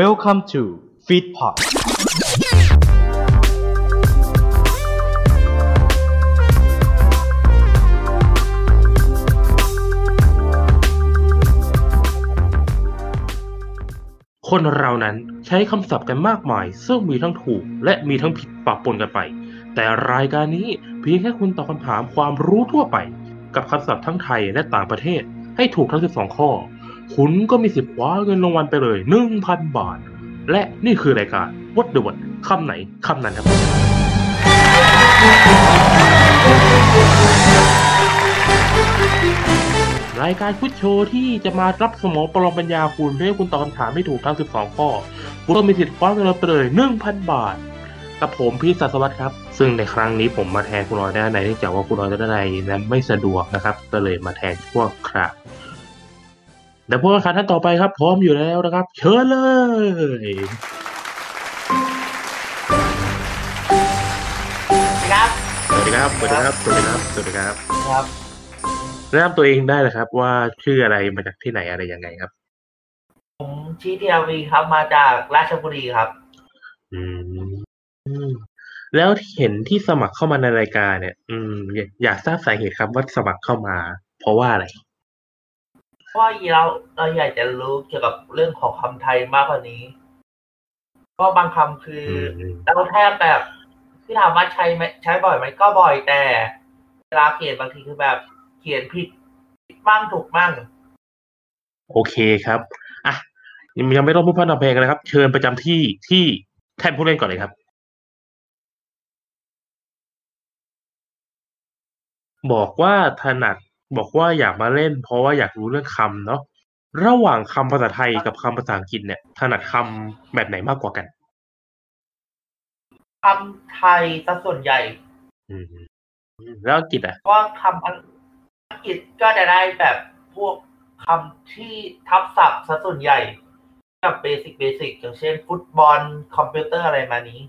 Welcome to Feedpot คนเรานั้นใช้คำศัพท์กันมากมาย ซึ่งมีทั้งถูก และมีทั้งผิดปะปนกันไป แต่รายการนี้เพียงแค่คุณตอบคำถามความรู้ทั่วไป กับคำศัพท์ทั้งไทยและต่างประเทศให้ถูกทั้ง 12 ข้อ คุณก็มีสิทธิ์คว้าเงินรางวัลไปเลย 1,000 บาท และนี่คือรายการ What the Word คำไหนคำนั้นครับ รายการฟุตโชว์ที่จะมารับสมองประลองปัญญาคุณเพื่อให้คุณตอบคำถามให้ถูกทั้ง 12 ข้อ คุณก็มีสิทธิ์คว้าเงินรางวัลไปเลย 1,000 บาทกับผมพี่สัสวัตครับ ซึ่งในครั้งนี้ผมมาแทนคุณรอยได้ในเนื่องจากว่าคุณรอยได้ในนั้นไม่สะดวกนะครับ ก็เลยมาแทนพวกครับเดี๋ยว พวกแข่งขันท่านต่อไปครับ พร้อมอยู่แล้วนะครับ เชิญเลย ครับ สวัสดีครับ สวัสดีครับ สวัสดีครับ สวัสดีครับครับ แนะนำตัวเองได้เลยครับ ว่าชื่ออะไรมาจากที่ไหนอะไรยังไงครับ ผมชี้ทีวีครับมาจากราชบุรีครับอืมอืม แล้วเห็นที่สมัครเข้ามาในรายการเนี่ย อืม อยากอยากทราบสาเหตุครับว่าสมัครเข้ามา เพราะว่าอะไรเพราะ ว่าเราเราอยากจะรู้เกี่ยวกับเรื่องของคำไทยมากกว่านี้เพราะบางคำคืออมเราแทบแบบที่ถามว่าใช้ไหมใช้บ่อยไหมก็บ่อยแต่ เวลาเขียนบางทีคือแบบเขียนผิดผิดบ้างถูกบ้างโอเคครับอะยังยังไม่ต้องพูดพร่ำทำเพลงกันนะครับ เชิญประจำที่ที่แท่นผู้เล่นก่อนเลยครับ บอกว่าถนัด บอกว่าอยากมาเล่น เพราะว่าอยากรู้เรื่องคำเนาะระหว่างคำภาษาไทยกับคำภาษาอังกฤษเนี่ยถนัดคำแบบไหนมากกว่ากันคำไทยซะส่วนใหญ่อืมแล้วอังกฤษอะเพราะว่าคำอังกฤษก็จะได้แบบพวกคำที่ทับศัพท์ซะส่วนใหญ่ กับ basic basic อย่างเช่น ฟุตบอลคอมพิวเตอร์อะไรประมาณนี้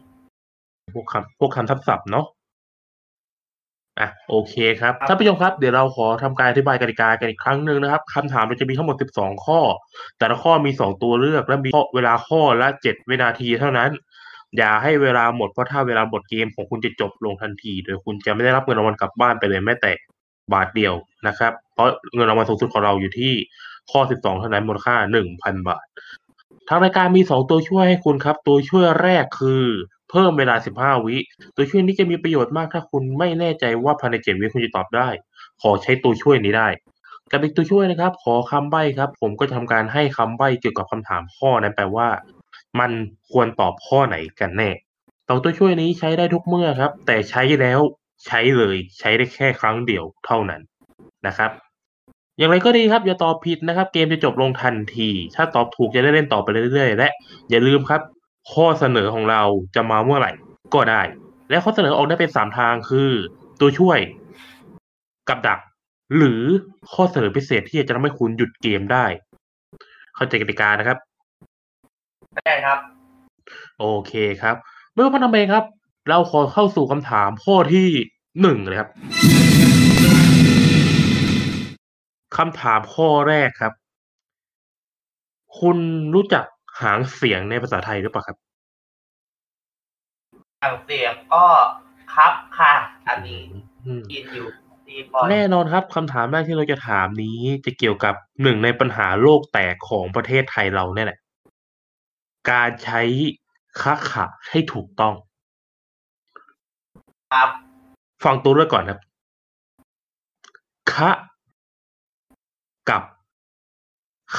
พวกคำพวกคำทับศัพท์เนาะ อะโอเคครับท่านผู้ชมครับเดี๋ยวเราขอทำการอธิบายกติกากันอีกครั้งหนึ่งนะครับคำถามเราจะมีทั้งหมด 12 ข้อ แต่ละข้อมี 2 ตัวเลือกและมีเวลาข้อละ 7 วินาทีเท่านั้น อย่าให้เวลาหมดเพราะถ้าเวลาหมดเกมของคุณจะจบลงทันที โดยคุณจะไม่ได้รับเงินรางวัลกลับบ้านไปเลยแม้แต่บาทเดียวนะครับ เพราะเงินรางวัลสูงสุดของเราอยู่ที่ข้อ 12 เท่านั้นมูลค่า 1,000 บาท ทางรายการมี 2 ตัวช่วยให้คุณครับ ตัวช่วยแรกคือ เพิ่มเวลา 15 วิตัวช่วยนี้จะมีประโยชน์มากถ้าคุณไม่แน่ใจว่าภายใน7วิคุณจะตอบได้ ขอใช้ตัวช่วยนี้ได้กับอีกตัวช่วยนะครับ ขอคำใบ้ครับ ผมก็จะทำการให้คำใบ้เกี่ยวกับคำถามข้อนั้นแปลว่า มันควรตอบข้อไหนกันแน่สองตัวช่วยนี้ใช้ได้ทุกเมื่อครับ แต่ใช้แล้วใช้เลย ใช้ได้แค่ครั้งเดียวเท่านั้นนะครับ อย่างไรก็ดีครับ อย่าตอบผิดนะครับ เกมจะจบลงทันที ถ้าตอบถูกจะได้เล่นต่อไปเรื่อยๆ และอย่าลืมครับ ข้อเสนอของเราจะมาเมื่อไหร่ ก็ได้ และข้อเสนอออกได้เป็นสามทางคือ ตัวช่วยกับดัก หรือข้อเสนอพิเศษที่จะทำให้คุณหยุดเกมได้ เข้าใจกติกานะครับได้ครับ โอเคครับไม่ว่าพันทำเองครับ เราขอเข้าสู่คำถามข้อที่หนึ่งเลยครับคำถามข้อแรกครับ คุณรู้จัก หางเสียงในภาษาไทยหรือเปล่าครับทางเสียงก็ครับค่ะ อันนี้อืมกินอยู่ดีบ่อยแน่นอนครับคำถามแรกที่เราจะถามนี้จะเกี่ยวกับหนึ่งในปัญหาโลกแตกของประเทศไทยเราเนี่ยแหละ การใช้คะขะให้ถูกต้อง ครับ ฟังตัวเลือกก่อนครับคะกับ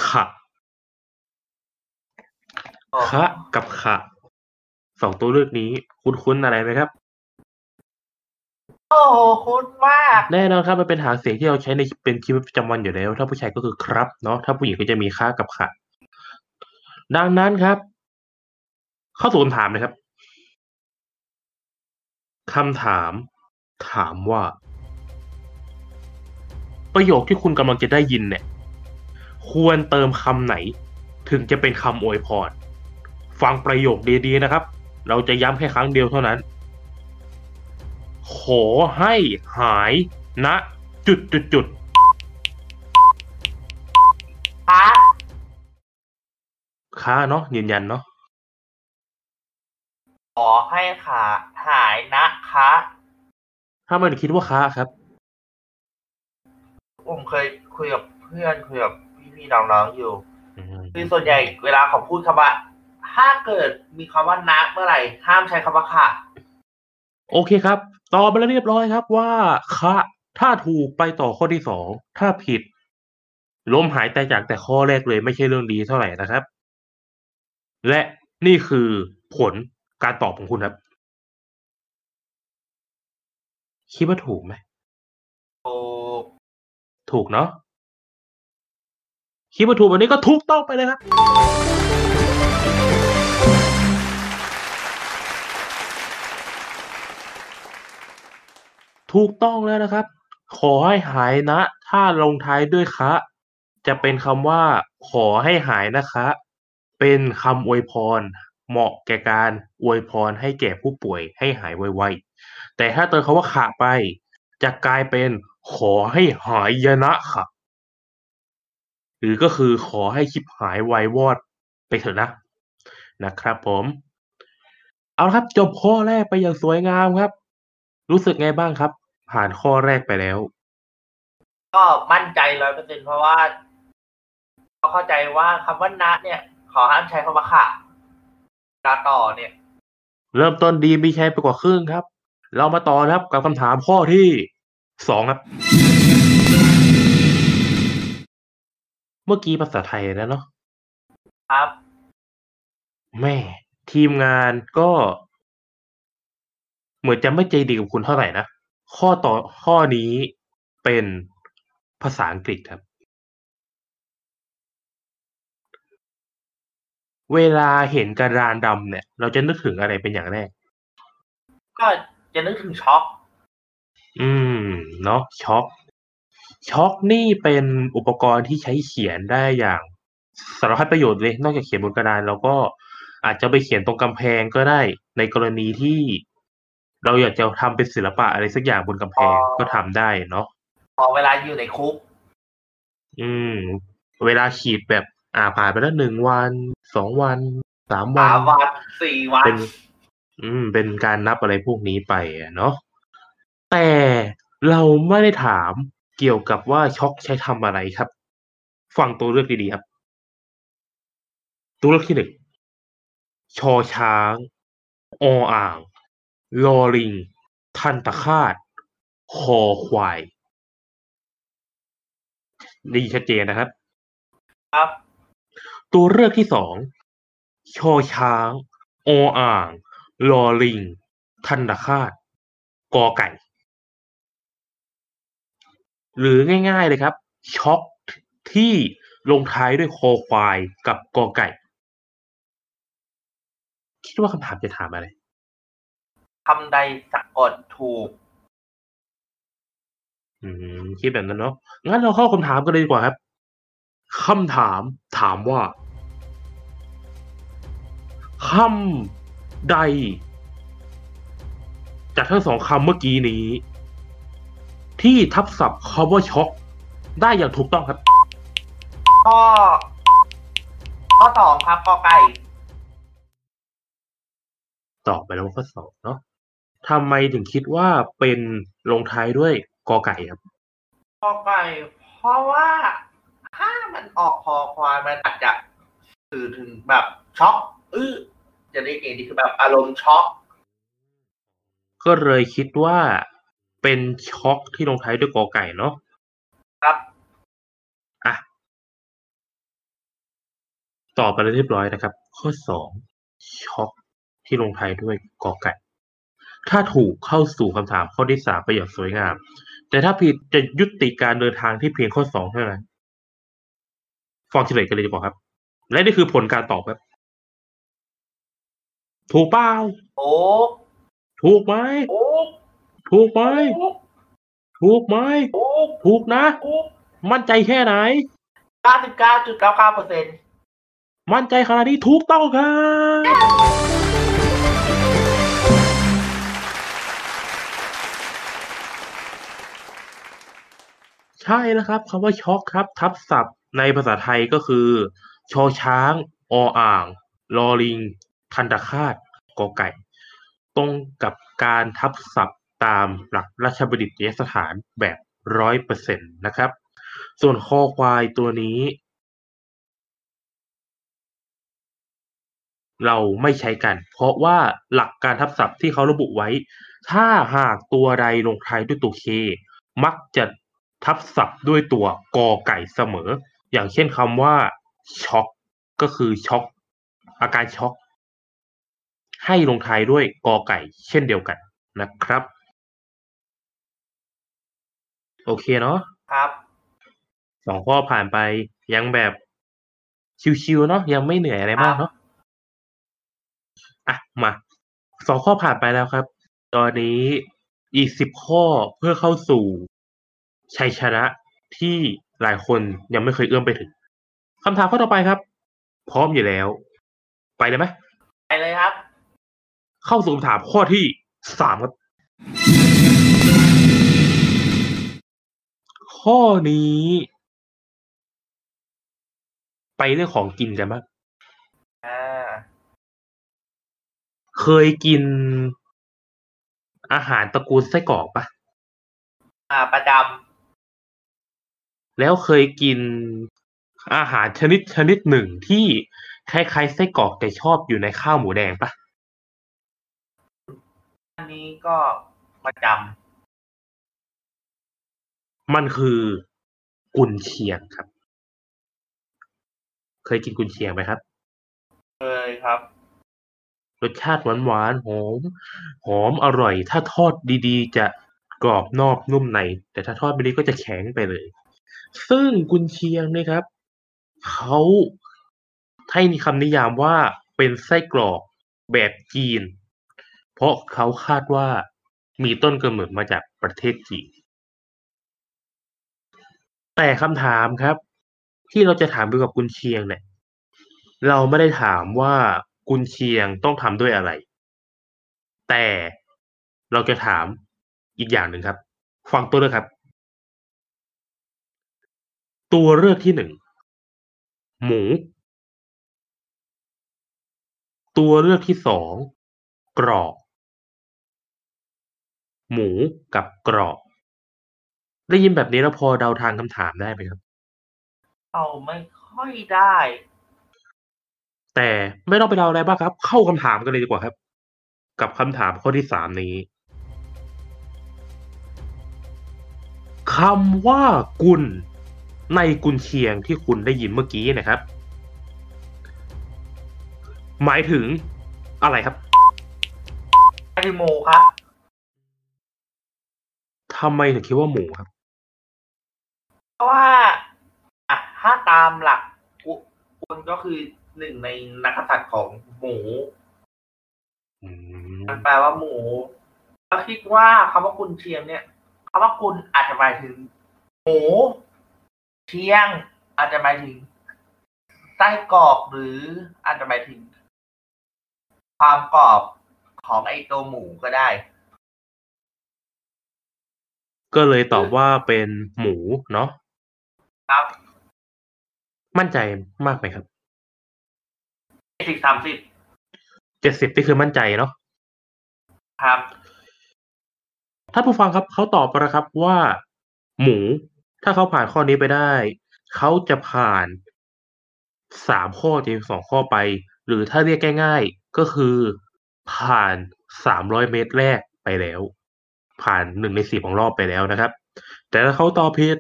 ขะ คะกับขะสองตัวเลือกนี้ คุ้นๆอะไรไหมครับ โอ้โหคุณมาก แน่นอนครับมันเป็นหางเสียงที่เราใช้ในเป็นชีวิตประจำวันอยู่แล้ว ถ้าผู้ชายก็คือครับเนาะถ้าผู้หญิงก็จะมีค่ากับค่ะดังนั้นครับ เข้าสู่คำถามเลยครับคำถาม ถามว่า ประโยคที่คุณกำลังจะได้ยินเนี่ย ควรเติมคำไหน ถึงจะเป็นคำอวยพร ฟังประโยคดีๆนะครับ เราจะย้ำแค่ครั้งเดียวเท่านั้น ขอให้หายณจุดจุดจุดคะค้าเนาะยืนยันเนาะขอให้ขาหายนะคะถ้ามันคิดว่าค้าครับ ผมเคยคุยกับเพื่อนคุยกับพี่ๆน้องๆอยู่อืมคือส่วนใหญ่เวลาเขาพูดคำว่า ถ้าเกิดมีคำว่านักเมื่อไหร่ ห้ามใช้คำว่าค่ะ โอเคครับ ตอบไปแล้วเรียบร้อยครับว่าคะถ้าถูกไปต่อข้อที่สอง ถ้าผิดล้มหายตายจากแต่ข้อแรกเลยไม่ใช่เรื่องดีเท่าไหร่นะครับ และนี่คือผลการตอบของคุณครับ คิดว่าถูกไหมถูกถูกเนาะคิดว่าถูกวันนี้ก็ถูกต้องไปเลยครับ ถูกต้องแล้วนะครับ ขอให้หายนะ ถ้าลงท้ายด้วยคะ จะเป็นคำว่า ขอให้หายนะคะ เป็นคำอวยพร เหมาะแก่การอวยพรให้แก่ผู้ป่วยให้หายไวๆ แต่ถ้าเติมคำว่าขะไป จะกลายเป็น ขอให้หายยนะค่ะ หรือก็คือขอให้ชิบหายไวายวอดไปเถอะนะ นะครับผมเอาละครับ จบข้อแรกไปอย่างสวยงามครับ รู้สึกไงบ้างครับ ผ่านข้อแรกไปแล้ว ก็มั่นใจร้อยเปอร์เซ็นเพราะว่าเขาเข้าใจว่าคำว่านักเนี่ย ขอห้ามใช้คำว่าค่ะตาต่อเนี่ย เริ่มต้นดีมีชัยไปกว่าครึ่งครับ เรามาต่อนะครับกับคำถามข้อที่สองครับ เมื่อกี้ภาษาไทยแล้วเนาะครับ แม่ ทีมงานก็ เหมือนจะไม่ใจดีกับคุณเท่าไหร่นะ ข้อต่อข้อนี้เป็นภาษาอังกฤษครับ เวลาเห็นกระดานดำเนี่ย เราจะนึกถึงอะไรเป็นอย่างแรก ก็จะนึกถึงช็อก อืม เนาะช็อคช็อคนี่เป็นอุปกรณ์ที่ใช้เขียนได้อย่างสารพัดประโยชน์เลย นอกจากเขียนบนกระดานเราก็อาจจะไปเขียนตรงกำแพงก็ได้ ในกรณีที่ เราอยากจะทำเป็นศิลปะอะไรสักอย่างบนกำแพงก็ทำได้เนาะพอเวลาอยู่ในคุก อืม เวลาขีดแบบ อ่าผ่านไปแล้วหนึ่งวันสองวันสามวัสามวันสี่วันเป็นอืม เป็นการนับอะไรพวกนี้ไปอะเนาะแต่เราไม่ได้ถามเกี่ยวกับว่าช็อกใช้ทำอะไรครับ ฟังตัวเลือกดีๆครับ ตัวเลือกที่หนึ่งชอช้าง ออ่าง ลอลิง ทันตะคาดคอควายนี่ชัดเจนนะครับ ครับ ตัวเลือกที่สองชอช้าง ออ่าง ลอลิง ทันตะคาดกอไก่ หรือง่ายๆเลยครับ ช็อกที่ลงท้ายด้วยคอควายกับกอไก่ คิดว่าคำถามจะถามอะไร คำใดสะกดถูก อืมคิดแบบนั้นเนาะงั้นเราเข้าคำถามกันเลยดีกว่าครับคำถามถามว่าคำใด จากทั้งสองคำเมื่อกี้นี้ ที่ทับศัพท์คำว่าช็อก ได้อย่างถูกต้องครับ ข้อ ข้อสองครับกอไก่ ตอบไปแล้วว่าข้อสองเนาะ ทำไมถึงคิดว่าเป็นลงท้ายด้วยกอไก่ครับกอไก่ เพราะว่าถ้ามันออกคอควายมันอาจจะสื่อถึงแบบช็อกอื้อจะได้เองนี่คือแบบอารมณ์ช็อกก็เลยคิดว่าเป็นช็อกที่ลงท้ายด้วยกอไก่เนาะครับอะตอบไปแล้วเรียบร้อยนะครับ ข้อสองช็อกที่ลงท้ายด้วยกอไก่ ถ้าถูกเข้าสู่คำถามข้อที่สามไปอย่างสวยงาม แต่ถ้าผิดจะยุติการเดินทางที่เพียงข้อสองเท่านั้นฟังเฉลยกันเลยดีกว่าครับ และนี่คือผลการตอบครับ ถูกเปล่าโอ้ถูกไหมโอ้ถูกไหมโอ้ถูกไหมโอ้ถูกนะโอ้มั่นใจแค่ไหนเก้าสิบเก้าจุดเก้าเก้าเปอร์เซ็นต์มั่นใจขนาดนี้ถูกต้องครับ ใช่แล้วครับคำว่าช็อกครับ ทับศัพท์ในภาษาไทยก็คือ ชอช้าง อออ่าง ลอลิงคันตะคาดกอไก่ ตรงกับการทับศัพท์ตามหลักราชบัณฑิตยสถานแบบร้อยเปอร์เซ็นต์นะครับ ส่วนคอควายตัวนี้ เราไม่ใช้กัน เพราะว่าหลักการทับศัพท์ที่เขาระบุไว้ ถ้าหากตัวใดลงท้ายด้วยตัวเค มักจะ ทับศัพท์ด้วยตัวกอไก่เสมอ อย่างเช่นคำว่าช็อกก็คือช็อกอาการช็อก ให้ลงท้ายด้วยกอไก่ เช่นเดียวกันนะครับ โอเคเนาะครับสองข้อผ่านไปยังแบบชิวๆเนาะยังไม่เหนื่อยอะไรมากเนาะอะมาสองข้อผ่านไปแล้วครับ ตอนนี้อีกสิบข้อเพื่อเข้าสู่ ชัยชนะที่หลายคนยังไม่เคยเอื้อมไปถึงคำถามข้อต่อไปครับ พร้อมอยู่แล้ว ไปเลยไหมไปเลยครับ เข้าสู่คำถามข้อที่สามครับ ข้อนี้ ไปเรื่องของกินกันบ้างอ่าเคยกินอาหารตระกูลไส้กรอกปะอ่า ประจ แล้วเคยกินอาหารชนิดชนิดหนึ่งที่คล้ายๆไส้กรอกแต่ชอบอยู่ในข้าวหมูแดงปะำอันนี้ก็ประจมันคือกุนเชียงครับ เคยกินกุนเชียงไหมครับำเคยครับ รสชาติหวานหวานๆหอม หอมอร่อย ถ้าทอดดีๆ จะกรอบนอกนุ่มใน แต่ถ้าทอดไม่ดีก็จะแข็งไปเลย ซึ่งกุนเชียงเนี่ยครับ เขาให้คำนิยามว่าเป็นไส้กรอกแบบจีน เพราะเขาคาดว่ามีต้นกำเนิดมาจากประเทศจีน แต่คำถามครับ ที่เราจะถามเกี่ยวกับกุนเชียงเนี่ย เราไม่ได้ถามว่ากุนเชียงต้องทำด้วยอะไร แต่เราจะถามอีกอย่างหนึ่งครับ ฟังตัวเลือกครับ ตัวเลือกที่หนึ่งหมู ตัวเลือกที่สองกรอบ หมูกับกรอบ ได้ยินแบบนี้แล้วพอเดาทางคำถามได้ไหมครับ เอาไม่ค่อยได้ แต่ไม่ต้องไปเดาอะไรบ้างครับ เข้าคำถามกันเลยดีกว่าครับ กับคำถามข้อที่สามนี้คำว่ากุล ในกุนเชียงที่คุณได้ยินเมื่อกี้นะครับ หมายถึงอะไรครับไอหมูครับทำไมถึงคิดว่าหมูครับ เพราะว่าอะถ้าตามหลักกุกุลก็คือหนึ่งในนักกษัตริย์ของหมูอืมมันแปลว่าหมูแล้วคิดว่าคำว่ากุนเชียงเนี่ยคำว่ากุลอาจจะหมายถึงหมู เชียง อาจจะหมายถึงไส้กรอกหรืออาจจะหมายถึง ความกรอบของไอตัวหมูก็ได้ ก็เลยตอบว่าเป็นหมูเนาะครับ มั่นใจมากไหมครับสิบสามสิบเจ็ดสิบนี่คือมั่นใจเนาะครับท่านผู้ฟังครับเขาตอบมาแล้วครับว่า หมู ถ้าเขาผ่านข้อนี้ไปได้ เขาจะผ่านสามข้อจากสองข้อไป หรือถ้าเรียกง่ายๆ ก็คือผ่านสามร้อยเมตรแรกไปแล้ว ผ่านหนึ่งในสี่ของรอบไปแล้วนะครับ แต่ถ้าเขาตอบผิด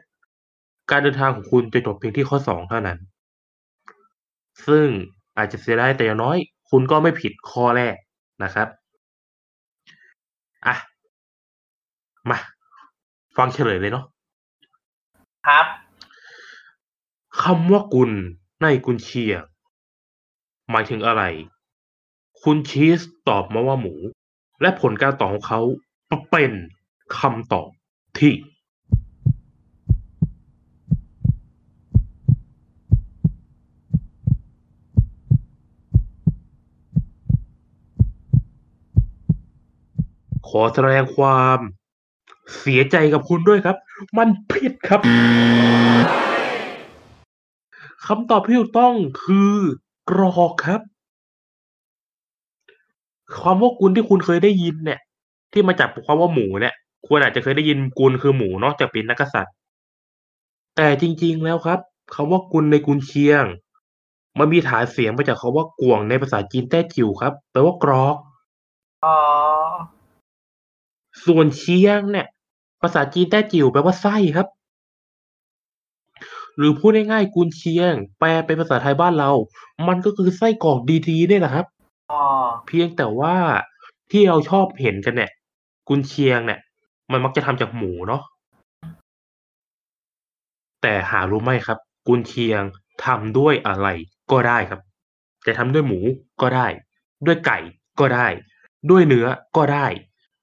การเดินทางของคุณจะจบเพียงที่ข้อสองเท่านั้น ซึ่งอาจจะเสียได้แต่อย่างน้อย คุณก็ไม่ผิดข้อแรกนะครับอะมา ฟังเฉลยเลยเนาะ ครับคำว่ากุลในกุนเชียงหมายถึงอะไร คุณชีสตอบมาว่าหมู และผลการตอบของเขาเป็นคำตอบที่ขอแสดงความ เสียใจกับคุณด้วยครับ มันผิดครับคำตอบที่ถูกต้องคือกรอกครับความว่ากุลที่คุณเคยได้ยินเนี่ย ที่มาจากความว่าหมูเนี่ยคุณอาจจะเคยได้ยินกุลคือหมูเนอกจากเป็นนักกษัตริย์ แต่จริง ๆแล้วครับคำว่ากุลในกุนเชียง มันมีฐานเสียงมาจากคำว่ากวงในภาษาจีนแต้จิ๋วครับแปลว่ากรอกอ๋อส่วนเชียงเนี่ย ภาษาจีนแต้จิ๋วแปลว่าไส้ครับ หรือพูดง่ายๆกุนเชียง แปลเป็นภาษาไทยบ้านเรา มันก็คือไส้กรอกดีๆนี่แหละครับอ๋อเพียงแต่ว่าที่เราชอบเห็นกันเนี่ย กุนเชียงเนี่ย มันมักจะทำจากหมูเนาะแต่หารู้ไหมครับ กุนเชียงทำด้วยอะไรก็ได้ครับ จะทำด้วยหมูก็ได้ ด้วยไก่ก็ได้ ด้วยเนื้อก็ได้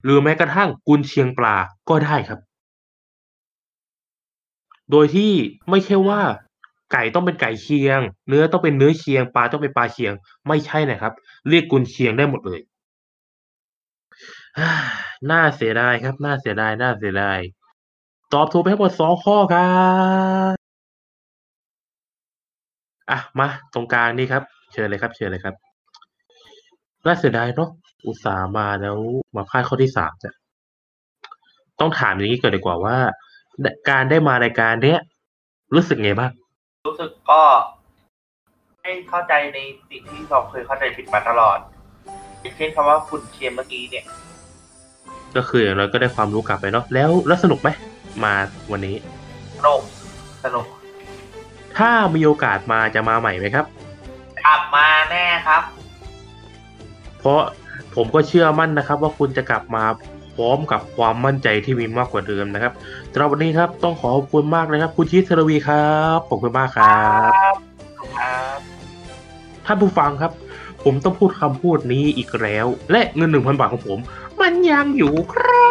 หรือแม้กระทั่งกุนเชียงปลาก็ได้ครับ โดยที่ไม่ใช่ว่า ไก่ต้องเป็นไก่เชียง เนื้อต้องเป็นเนื้อเชียง ปลาต้องเป็นปลาเชียง ไม่ใช่นะครับ เรียกกุนเชียงได้หมดเลยน่าเสียดายครับ น่าเสียดาย น่าเสียดาย ตอบถูกไปทั้งหมดสองข้อครับอะมา ตรงกลางนี่ครับ เชิญเลยครับ เชิญเลยครับ น่าเสียดายเนาะ อุตส่าห์มาแล้วมาพลาดข้อที่สามเนี่ยต้องถามอย่างนี้ก่อนดีกว่าว่า การได้มารายการเนี้ยรู้สึกไงบ้าง รู้สึกก็ไม่เข้าใจในสิ่งที่เราเคยเข้าใจผิดมาตลอดอย่างเช่นคำว่าคุณเชียร์เมื่อกี้เนี่ย ก็คืออย่างน้อยก็ได้ความรู้กลับไปเนาะแล้วแล้วสนุกไหมมาวันนี้สนุกสนุก ถ้ามีโอกาสมาจะมาใหม่ไหมครับ กลับมาแน่ครับ เพราะ ผมก็เชื่อมั่นนะครับ ว่าคุณจะกลับมาพร้อมกับความมั่นใจที่มีมากกว่าเดิมนะครับสำหรับวันนี้ครับต้องขอขอบคุณมากเลยครับ คุณชิตเทรวีครับขอบคุณมากครับครับท่านผู้ฟังครับ ผมต้องพูดคำพูดนี้อีกแล้ว และเงินหนึ่งพันบาทของผม มันยังอยู่ครับ